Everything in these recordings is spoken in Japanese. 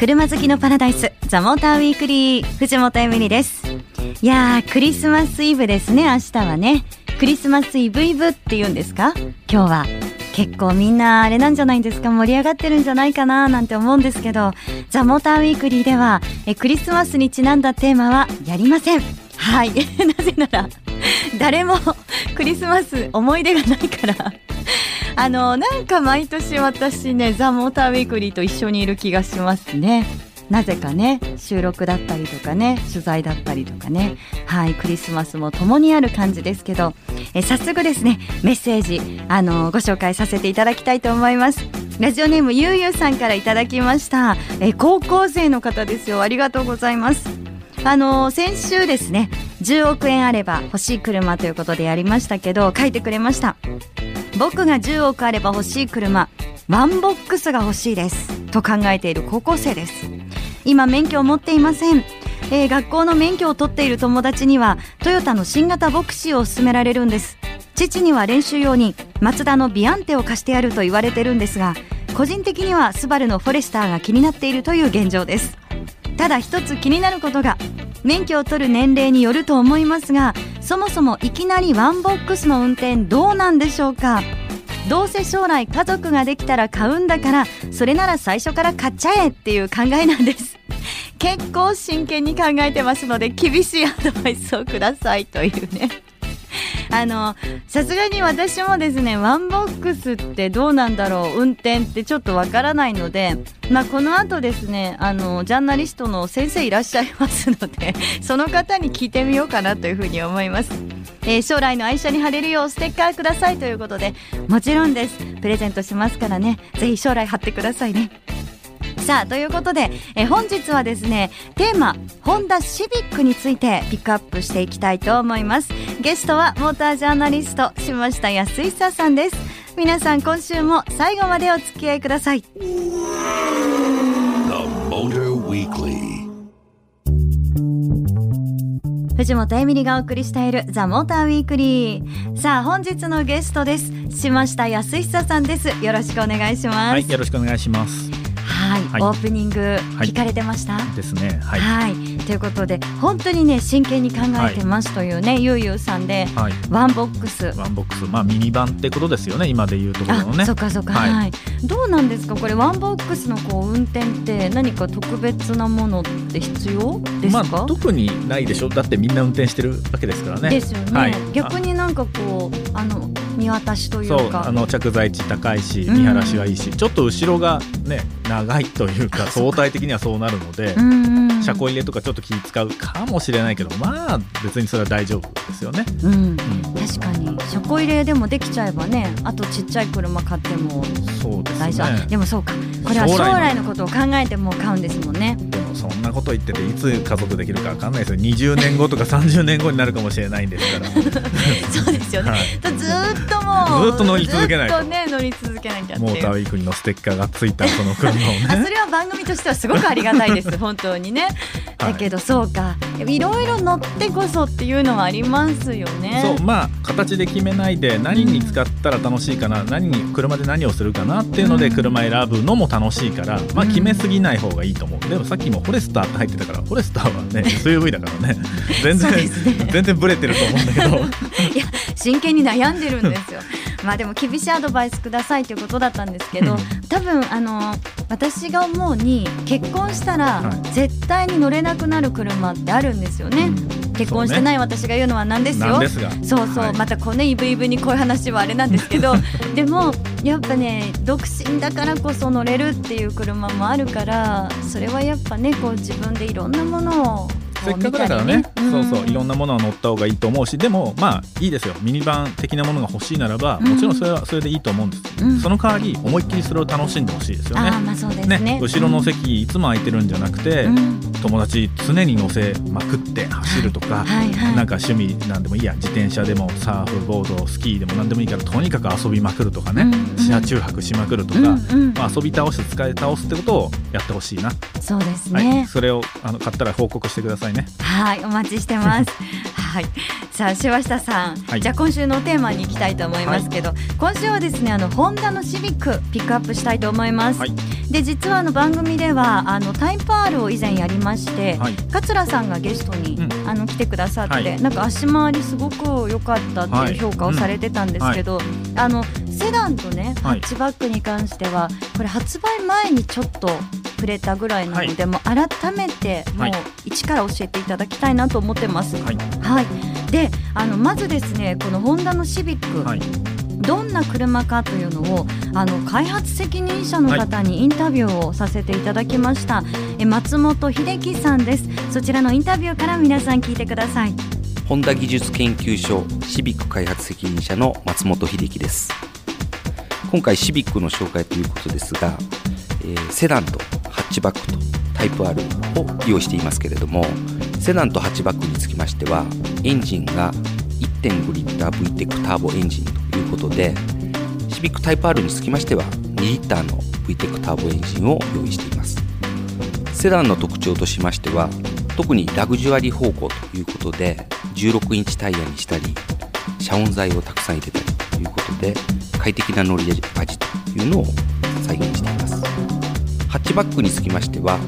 車好きのパラダイスザモーターウィークリー藤本エミリです。いやークリスマスイブですね明日はね。クリスマスイブイブって言うんですか？今日は。結構みんなあれなんじゃないですか？盛り上がってるんじゃないかななんて思うんですけど。ザ・モーターウィークリーではえクリスマスにちなんだテーマはやりません。はい。なぜなら誰もクリスマス思い出がないから。あのなんか毎年私ねザ・モーターウィークリーと一緒にいる気がしますね。なぜかね収録だったりとかね取材だったりとかね。はいクリスマスも共にある感じですけど。え早速ですねメッセージあのご紹介させていただきたいと思います。ラジオネームゆうゆうさんからいただきました。え高校生の方ですよ。ありがとうございます。あの先週ですね10億円あれば欲しい車ということでやりましたけど書いてくれました。僕が10億あれば欲しい車ワンボックスが欲しいですと考えている高校生です。今免許を持っていません、えー、学校の免許を取っている友達にはトヨタの新型ヴォクシーを勧められるんです。父には練習用にマツダのビアンテを貸してやると言われてるんですが個人的にはスバルのフォレスターが気になっているという現状です。ただ一つ気になることが免許を取る年齢によると思いますがそもそもいきなりワンボックスの運転どうなんでしょうか？どうせ将来家族ができたら買うんだからそれなら最初から買っちゃえっていう考えなんです。結構真剣に考えてますので厳しいアドバイスをくださいというね。あのさすがに私もですねワンボックスってどうなんだろう運転ってちょっとわからないので、まあ、この後ですねあのジャーナリストの先生いらっしゃいますので その方に聞いてみようかなというふうに思います、えー、将来の愛車に貼れるようステッカーくださいということでもちろんです。プレゼントしますからね。ぜひ将来貼ってくださいね。さあということで、え本日はですねテーマホンダシビックについてピックアップしていきたいと思います。ゲストはモータージャーナリスト島下康久さんです。皆さん今週も最後までお付き合いください。藤本えみりがお送りしているザ・モーターウィークリーさあ本日のゲストです。島下泰久さんです。よろしくお願いします。はいよろしくお願いしますはい、はい、オープニング聞かれてました、はい、ですね、はい、はい、ということで本当にね真剣に考えてますというね、ゆうゆうさんで、はい、ワンボックス。ワンボックス。まあミニバンってことですよね今でいうところのね。そっかそっか。はい、どうなんですか？これワンボックスのこう運転って何か特別なものって必要ですか、まあ、特にないでしょ？だってみんな運転してるわけですからね。ですよね、逆になんかこうあの見渡しというか。あの着座位置高いし見晴らしはいいし、うん、ちょっと後ろがね長いというか相対的にはそうなるので、車庫入れとかちょっと気使うかもしれないけどまあ別にそれは大丈夫ですよね。うん、うん、確かに。車庫入れでもできちゃえばねあとちっちゃい車買っても大丈夫。で、ね,、もそうか。これは将来のことを考えても買うんですもんね。そんなこと言ってていつ家族できるか分かんないですよ。20年後とか30年後になるかもしれないんですから。そうですよね、はい、ずっともうずっと乗り続けないと。ね乗り続けなきゃモーターウィークにのステッカーがついたその車をね。それは番組としてはすごくありがたいです。本当にねだけどそうか。いろいろ乗ってこそっていうのはありますよね。そうまあ形で決めないで何に使ったら楽しいかな、うん、何に車で何をするかなっていうので車選ぶのも楽しいから、まあ決めすぎない方がいいと思う。でもさっきもフォレスターって入ってたからフォレスターはね SUV だからね全然、ね、全然ブレてると思うんだけど。いや真剣に悩んでるんですよまあでも厳しいアドバイスくださいということだったんですけど、うん、多分あの私が思うに結婚したら絶対に乗れなくなる車ってあるんですよね。結婚してない私が言うのはなんですよ。そうそう、はい、またこうねイブイブにこういう話はあれなんですけど でもやっぱね独身だからこそ乗れるっていう車もあるからそれはやっぱねこう自分でいろんなものをせっかくだからね、ねうん、そうそういろんなものは乗った方がいいと思うしでもまあいいですよ。ミニバン的なものが欲しいならば、もちろんそれはそれでいいと思うんです、うん、その代わり思いっきりそれを楽しんでほしいですよね。ね、ね、後ろの席いつも空いてるんじゃなくて、友達常に乗せまくって走るとか、はいはい、なんか趣味なんでもいいや。自転車でもサーフボードスキーでも何でもいいからとにかく遊びまくるとかね、車中泊しまくるとか、まあ、遊び倒して使い倒すってことをやってほしいな。そうですね、はい、それをあの買ったら報告してくださいね。はいお待ちしてます。はい。さあ柴下さん、はい、じゃあ今週のテーマに行きたいと思いますけど、はい、今週はですねあのホンダのシビックピックアップしたいと思います、はい、で実はあの番組ではあのタイプ R を以前やりまして、はい、桂さんがゲストに、うん、あの来てくださって、はい、なんか足回りすごく良かったっていう評価をされてたんですけど、あのセダンとねハッチバックに関しては、これ発売前にちょっと触れたぐらいなので、もう改めてもう一から教えていただきたいなと思ってます。はい、はい、であのまずですねこのホンダのシビック、どんな車かというのをあの開発責任者の方にインタビューをさせていただきました、はい、え松本秀樹さんです。そちらのインタビューから皆さん聞いてください。ホンダ技術研究所シビック開発責任者の松本秀樹です。今回シビックの紹介ということですが、えー、セダンとハッバックとタイプ R を用意していますけれどもセダンとハッチバックにつきましてはエンジンが1.5リッター VTEC ターボエンジンということでシビックタイプ R につきましては2リッターの VTEC ターボエンジンを用意しています。セダンの特徴としましては特にラグジュアリー方向ということで16インチタイヤにしたり遮音材をたくさん入れたりということで快適な乗り味というのを再現しています。ハッチバックにつきましては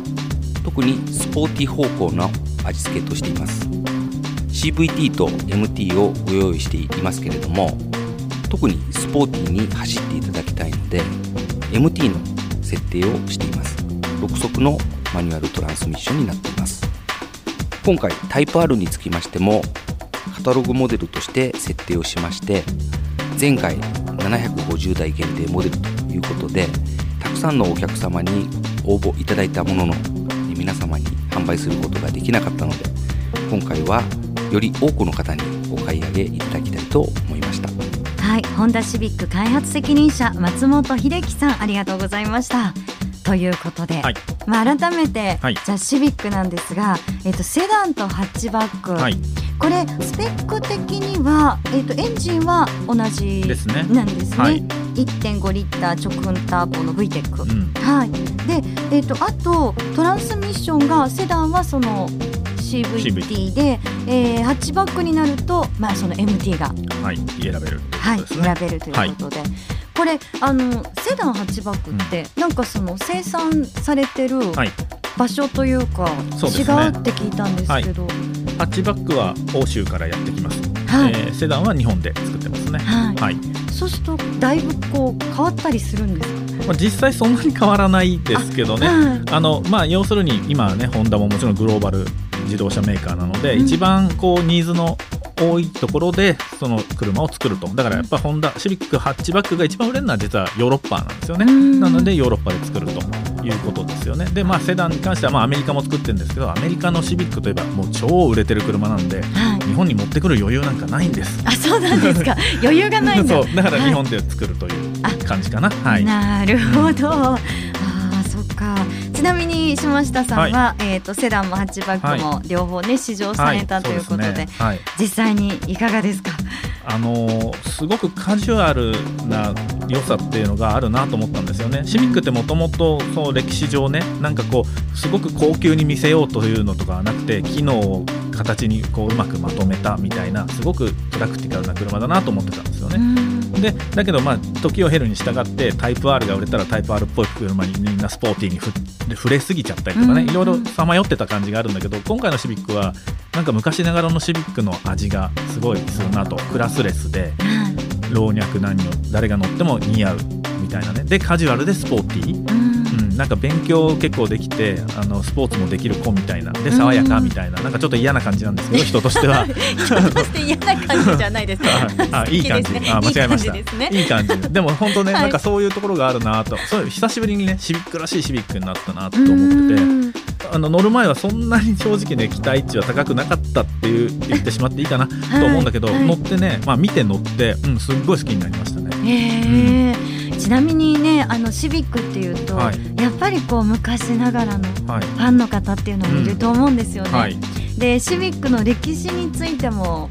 特にスポーティー方向の味付けとしています。CVT と MT をご用意していますけれども特にスポーティーに走っていただきたいので MT の設定をしています。6速のマニュアルトランスミッションになっています。今回タイプ R につきましてもカタログモデルとして設定をしまして前回750台限定モデルということでさんのお客様に応募いただいたものの皆様に販売することができなかったので今回はより多くの方にお買い上げいただきたいと思いました。はいホンダシビック開発責任者松本秀樹さんありがとうございました。ということで、はい、まあ、改めて、はい、じゃあシビックなんですが、えーと、セダンとハッチバック、はい、これスペック的には、えーと、エンジンは同じなんですね。ですね。はい、1.5リッター直噴ターボの VTEC、うん、はい、で、えーと、とあとトランスミッションがセダンはその CVT で、えー、ハッチバックになると、まあ、その MT が、はい、選べる、ね、はい、選べるということで。はい。これあのセダンハッチバックって、うん、なんかその生産されてる場所というか、はい、違うって聞いたんですけど、はい、ハッチバックは欧州からやってきます、はい、えー、セダンは日本で作ってますね。はい、はい、そうするとだいぶこう変わったりするんですか？まあ、実際そんなに変わらないですけどね。あ、のまあ、要するに今ねホンダももちろんグローバル自動車メーカーなので、うん、一番こうニーズの多いところでその車を作ると。だからやっぱホンダシビックハッチバックが一番売れるのは実はヨーロッパなんですよね。なのでヨーロッパで作るということですよね。でまあセダンに関してはまあアメリカも作ってるんですけどアメリカのシビックといえばもう超売れてる車なんで、はい、日本に持ってくる余裕なんかないんです。あそうなんですか。余裕がないんだ。そう。だから日本で作るという感じかな、はい、なるほど、ああそっか。ちなみに島下さんは、はい、えーと、セダンもハッチバックも両方ね、試乗されたということで,、実際にいかがですか？あのすごくカジュアルな良さっていうのがあるなと思ったんですよね。シビックってもともと歴史上ねなんかこうすごく高級に見せようというのとかはなくて機能を形にこううまくまとめたみたいなすごくプラクティカルな車だなと思ってたんですよね。でだけどまあ時を経るに従ってタイプ R が売れたらタイプ R っぽい車にみんなスポーティーにふ触れすぎちゃったりとかね、いろいろさまよってた感じがあるんだけど今回のシビックはなんか昔ながらのシビックの味がすごいするなとクラスレスで老若男女誰が乗っても似合うみたいなね。でカジュアルでスポーティー、なんか勉強結構できてあのスポーツもできる子みたいな。で爽やかみたいな、なんかちょっと嫌な感じなんですけど人としては。人として嫌な感じじゃないです あいい感じ、あ間違えました、いい感じでも本当ね、なんかそういうところがあるなと。そう久しぶりにねシビックらしいシビックになったなと思ってて。あの乗る前はそんなに正直ね期待値は高くなかったっていう言ってしまっていいかなと思うんだけど、はい、乗ってね、まあ、見て乗って、うん、すっごい好きになりましたね。うん。ちなみにねあのシビックっていうと、はい、やっぱりこう昔ながらのファンの方っていうのもいると思うんですよね。はい、でシビックの歴史についても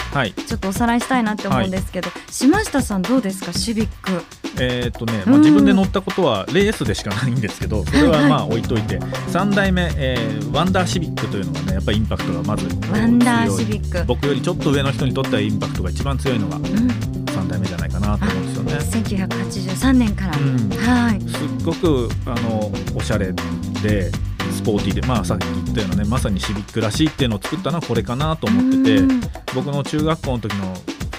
ちょっとおさらいしたいなって思うんですけど、はい、島下さんどうですかシビック。えー、っとね、まあ、自分で乗ったことはレースでしかないんですけどそれはまあ置いといて、はい、3代目、えー、ワンダーシビックというのがねやっぱりインパクトがまずワンダーシビック。僕よりちょっと上の人にとってはインパクトが一番強いのが、うん。3代目じゃないかなと思うんですよね。1983年から、うん、はい。すっごごくあのおしゃれでスポーティーで、まあ、さっき言ったようなねまさにシビックらしいっていうのを作ったのはこれかなと思ってて僕の中学校の時の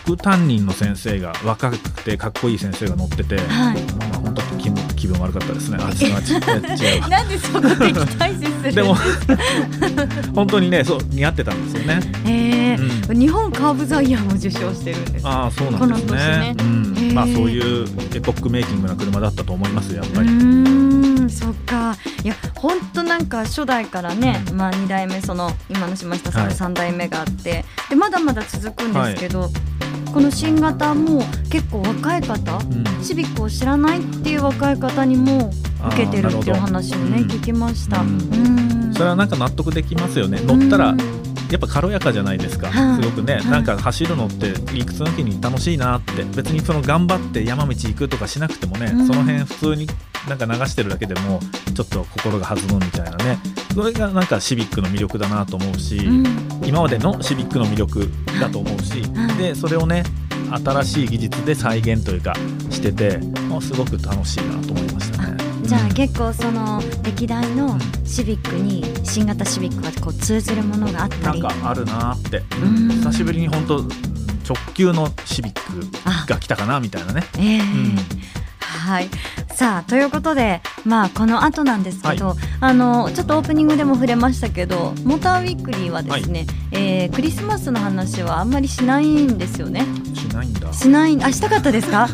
副担任の先生が若くてかっこいい先生が乗ってて、はいまあ、本当気分気分悪かったですね。あ違う違うなんでそこ敵対視するでも本当にねそう似合ってたんですよね。えー、うん、日本カーブザイヤーも受賞してるんです。あそうなんですね。ねうん、まあそういうエポックメイキングな車だったと思いますやっぱり。うんそっかいや本当なんか初代からね、まあ二代目その今の島下さんの三代目があって、はい、でまだまだ続くんですけど。はいこの新型も結構若い方、うん、シビックを知らないっていう若い方にも受けてるっていう話をね、うん、聞きました、うん、それはなんか納得できますよね。乗ったらやっぱ軽やかじゃないですか、すごくね、なんか走るのって理屈抜きに楽しいなって。別にその頑張って山道行くとかしなくてもね、その辺普通になんか流してるだけでもちょっと心が弾むみたいなね。それがなんかシビックの魅力だなと思うし、うん、今までのシビックの魅力だと思うし、でそれをね新しい技術で再現というかしててもうすごく楽しいなと思いましたね。じゃあ結構その歴代のシビックに新型シビックがこう通ずるものがあったり。なんかあるなって、久しぶりに本当直球のシビックが来たかなみたいなね。えー、うんはい。さあということでまあこの後なんですけど、はい、あのちょっとオープニングでも触れましたけどモーターウィークリーはですね、はい、えー、クリスマスの話はあんまりしないんですよね。しないんだ。しないあしたかったですか？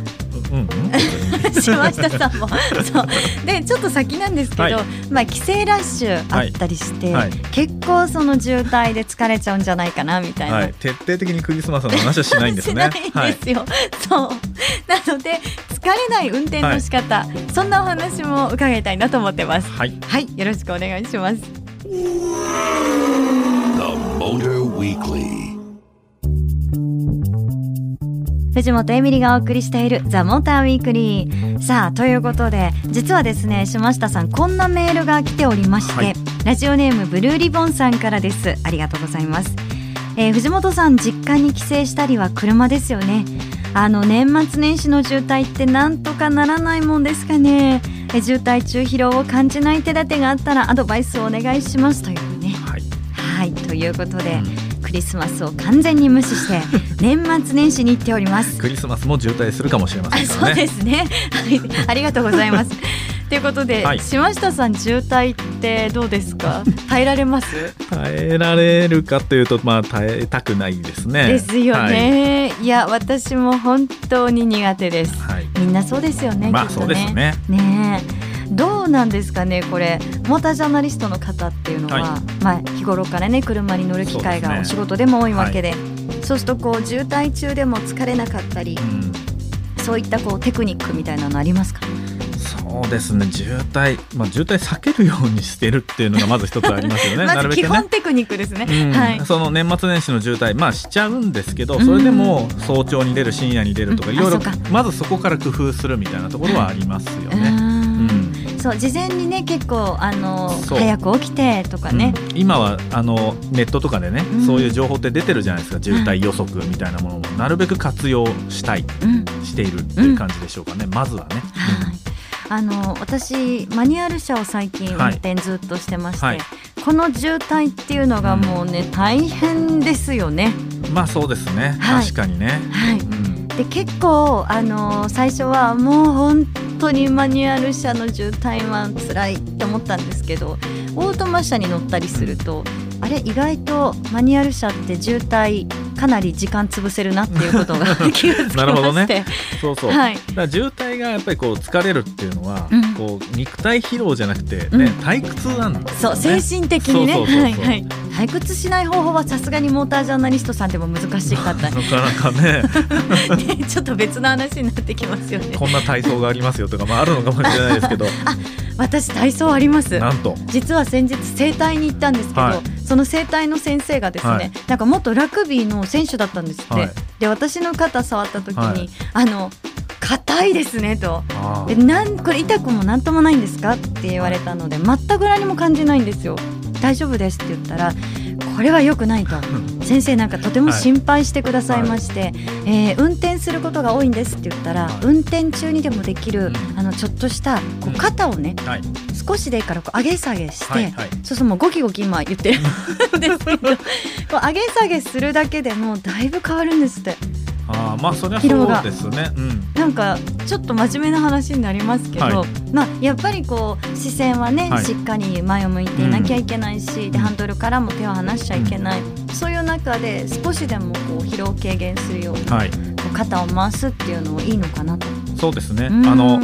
うんうん、しましたさんも。そう。でちょっと先なんですけど、はい、まあ帰省ラッシュあったりして、はい、結構その渋滞で疲れちゃうんじゃないかなみたいな、はい、徹底的にクリスマスの話はしないんですね。しないんですよ、そう なので疲れない運転の仕方、そんなお話も伺いたいなと思ってます。はい、はい、よろしくお願いします。The 藤本エミリがお送りしているザ・モーターウィークリーさあということで実はですね島下さんこんなメールが来ておりまして、はい、ラジオネームブルーリボンさんからです。ありがとうございます、えー、藤本さん実家に帰省したりは車ですよねあの年末年始の渋滞ってなんとかならないもんですかね。え渋滞中疲労を感じない手立てがあったらアドバイスをお願いしますというね。はい、はい、ということで、うん。クリスマスを完全に無視して 年末年始に行っております。クリスマスも渋滞するかもしれません、ね、そうですね。はい。ありがとうございます ということで、はい、島下さん渋滞ってどうですか？耐えられます？耐えられるかというとまあ耐えたくないですね。ですよね、はい、いや私も本当に苦手です、はい、みんなそうですよねまあ、ね、そうですね。ねどうなんですかねこれ。モータージャーナリストの方っていうのは、はい、まあ、日頃からね車に乗る機会がお仕事でも多いわけで。そう、するとこう渋滞中でも疲れなかったり、うん、そういったこうテクニックみたいなのありますか？そうですね渋滞、まあ、渋滞避けるようにしてるっていうのがまず一つありますよね。まず基本テクニックですね、うん、はい、その年末年始の渋滞まあしちゃうんですけどそれでも早朝に出る深夜に出るとかいろいろまずそこから工夫するみたいなところはありますよね。うん。そう事前にね結構あの早く起きてとかね、うん、今はあのネットとかでね、うん、そういう情報って出てるじゃないですか渋滞予測みたいなものも。なるべく活用したい、うん、しているっていう感じでしょうかね、まずはね。はいあの私マニュアル車を最近運転ずっとしてまして、はい。はい、この渋滞っていうのがもうね、大変ですよね。まあそうですね、はい、確かにね。はい、うん。で結構あの最初はもう本当にマニュアル車の渋滞は辛いって思ったんですけどオートマ車に乗ったりするとあれ意外とマニュアル車って渋滞かなり時間潰せるなっていうことが 気がつきまなるほどね。そうそう、はい、だから渋滞がやっぱりこう疲れるっていうのは、うん、こう肉体疲労じゃなくてね、うん、退屈なんです、ね、そう精神的にね。はいはい。退屈しない方法はさすがにモータージャーナリストさんでも難しかった。なかなかね。ねちょっと別の話になってきますよね。こんな体操がありますよとかまああるのかもしれないですけど。私体操あります。なんと。実は先日整体に行ったんですけど、はい、その整体の先生がですね、はい、なんか元ラグビーの選手だったんですって、はい、で私の肩触った時に、あの硬いですねと。でなんこれ痛くもなんともないんですかって言われたので全く何も感じないんですよ。大丈夫ですって言ったらここれは良くないと。先生なんかとても心配してくださいまして、はい、えー、運転することが多いんですって言ったら、はい、運転中にでもできる、あのちょっとしたこう肩をね、はい、少しでいいからこう上げ下げして、はいはい、そうそうもうゴキゴキ今言ってるんですけど こう上げ下げするだけでもだいぶ変わるんですって。あまあそりゃそうですね、うん、なんかちょっと真面目な話になりますけど、はい、まあやっぱりこう視線はね、はい、しっかり前を向いていなきゃいけないし、うん、でハンドルからも手を離しちゃいけない、うん、そういう中で少しでもこう疲労軽減するように、はい、肩を回すっていうのもいいのかなと。そうですね。あの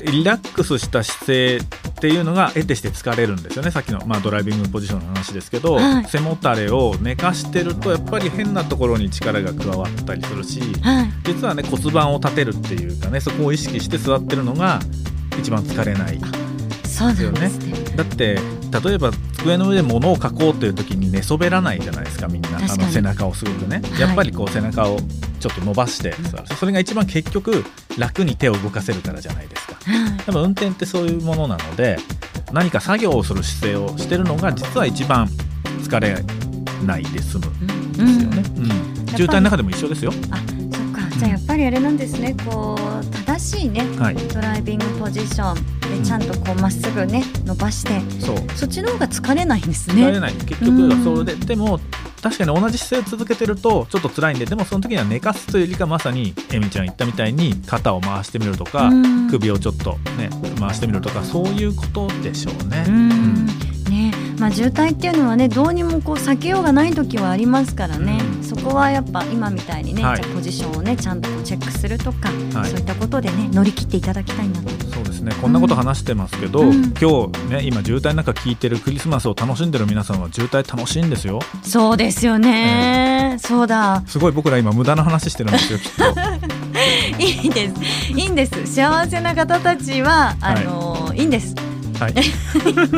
リラックスした姿勢っていうのが得てして疲れるんですよね。さっきの、まあ、ドライビングポジションの話ですけど、はい、背もたれを寝かしてるとやっぱり変なところに力が加わったりするし、はい、実はね骨盤を立てるっていうかねそこを意識して座ってるのが一番疲れない。ですよね。ねだって例えば机の上で物を書こうという時に寝そべらないじゃないですかみんな。あの背中をすごくね、はい、やっぱりこう背中をちょっと伸ばして座る、それが一番結局楽に手を動かせるからじゃないですか、でも運転ってそういうものなので何か作業をする姿勢をしてるのが実は一番疲れないで済むんですよね、うん、うん、渋滞の中でも一緒ですよ。あそっか。じゃあやっぱりあれなんですね。こう正しいね、はい、ドライビングポジションでちゃんとこうまっすぐね伸ばしてそう。そっちの方が疲れないんですね。疲れない。結局はそれで、でも確かに同じ姿勢を続けてるとちょっと辛いんででもその時には寝かすというよりかまさにえみちゃん言ったみたいに肩を回してみるとか首をちょっとね回してみるとかそういうことでしょうね。うん。ねまあ、渋滞っていうのはねどうにもこう避けようがない時はありますからね、うん、そこはやっぱ今みたいにね、はい、じゃポジションをねちゃんとチェックするとか、はい、そういったことでね乗り切っていただきたいなと。そうですね。こんなこと話してますけど、うん、今日ね今渋滞の中聞いてるクリスマスを楽しんでる皆さんは渋滞楽しいんですよ。そうですよね、えー、そうだ。すごい僕ら今無駄な話してるんですよきっと。いいんです。いいんです。幸せな方たちはあの、はい、いいんですはい、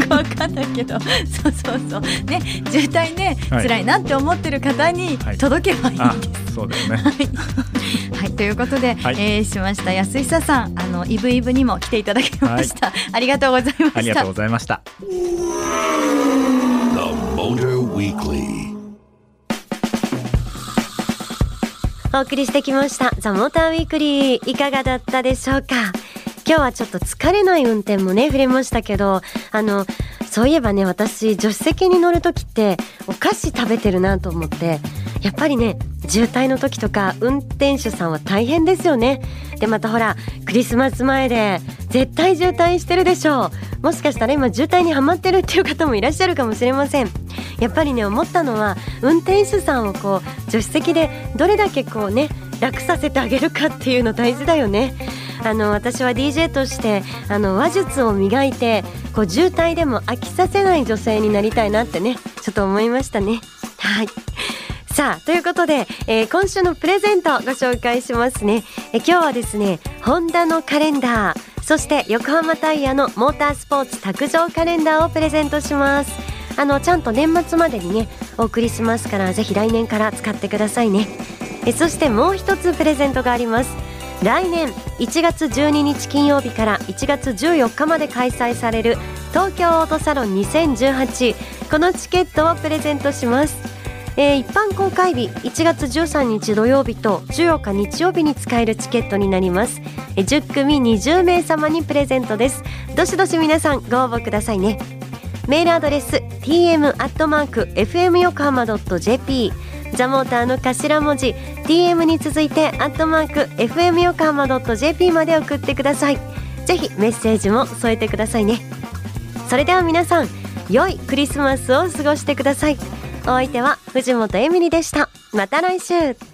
わかんないけど。そうそうそう。ね渋滞ね、はい、辛いなって思ってる方に届けばいいんです、はい、そうですね。はい、ということで、はい、えー、しました。安久さんあのイブイブにも来ていただきました、はい、ありがとうございました。ありがとうございました。お送りしてきましたザモーターウィークリーいかがだったでしょうか？今日はちょっと疲れない運転もね触れましたけどあのそういえばね私助手席に乗る時ってお菓子食べてるなと思ってやっぱりね渋滞の時とか運転手さんは大変ですよね。でまたほらクリスマス前で絶対渋滞してるでしょう。もしかしたら今渋滞にはまってるっていう方もいらっしゃるかもしれません。やっぱりね思ったのは運転手さんをこう助手席でどれだけこうね楽させてあげるかっていうの大事だよね。あの私は DJ としてあの話術を磨いてこう渋滞でも飽きさせない女性になりたいなってねちょっと思いましたね。はい。さあということで、えー、今週のプレゼントご紹介しますね、え今日はですねホンダのカレンダーそして横浜タイヤのモータースポーツ卓上カレンダーをプレゼントします。あのちゃんと年末までにねお送りしますからぜひ来年から使ってくださいね。えそしてもう一つプレゼントがあります。来年1月12日金曜日から1月14日まで開催される東京オートサロン2018このチケットをプレゼントします、えー、一般公開日1月13日土曜日と14日日曜日に使えるチケットになります。10組20名様にプレゼントです。どしどし皆さんご応募くださいね。メールアドレス tm.fm 横浜 .jp ザモーターの頭文字 DM に続いてアットマーク FM 横浜 .jp まで送ってください。ぜひメッセージも添えてくださいね。それでは皆さん良いクリスマスを過ごしてください。お相手は藤本エミリでした。また来週。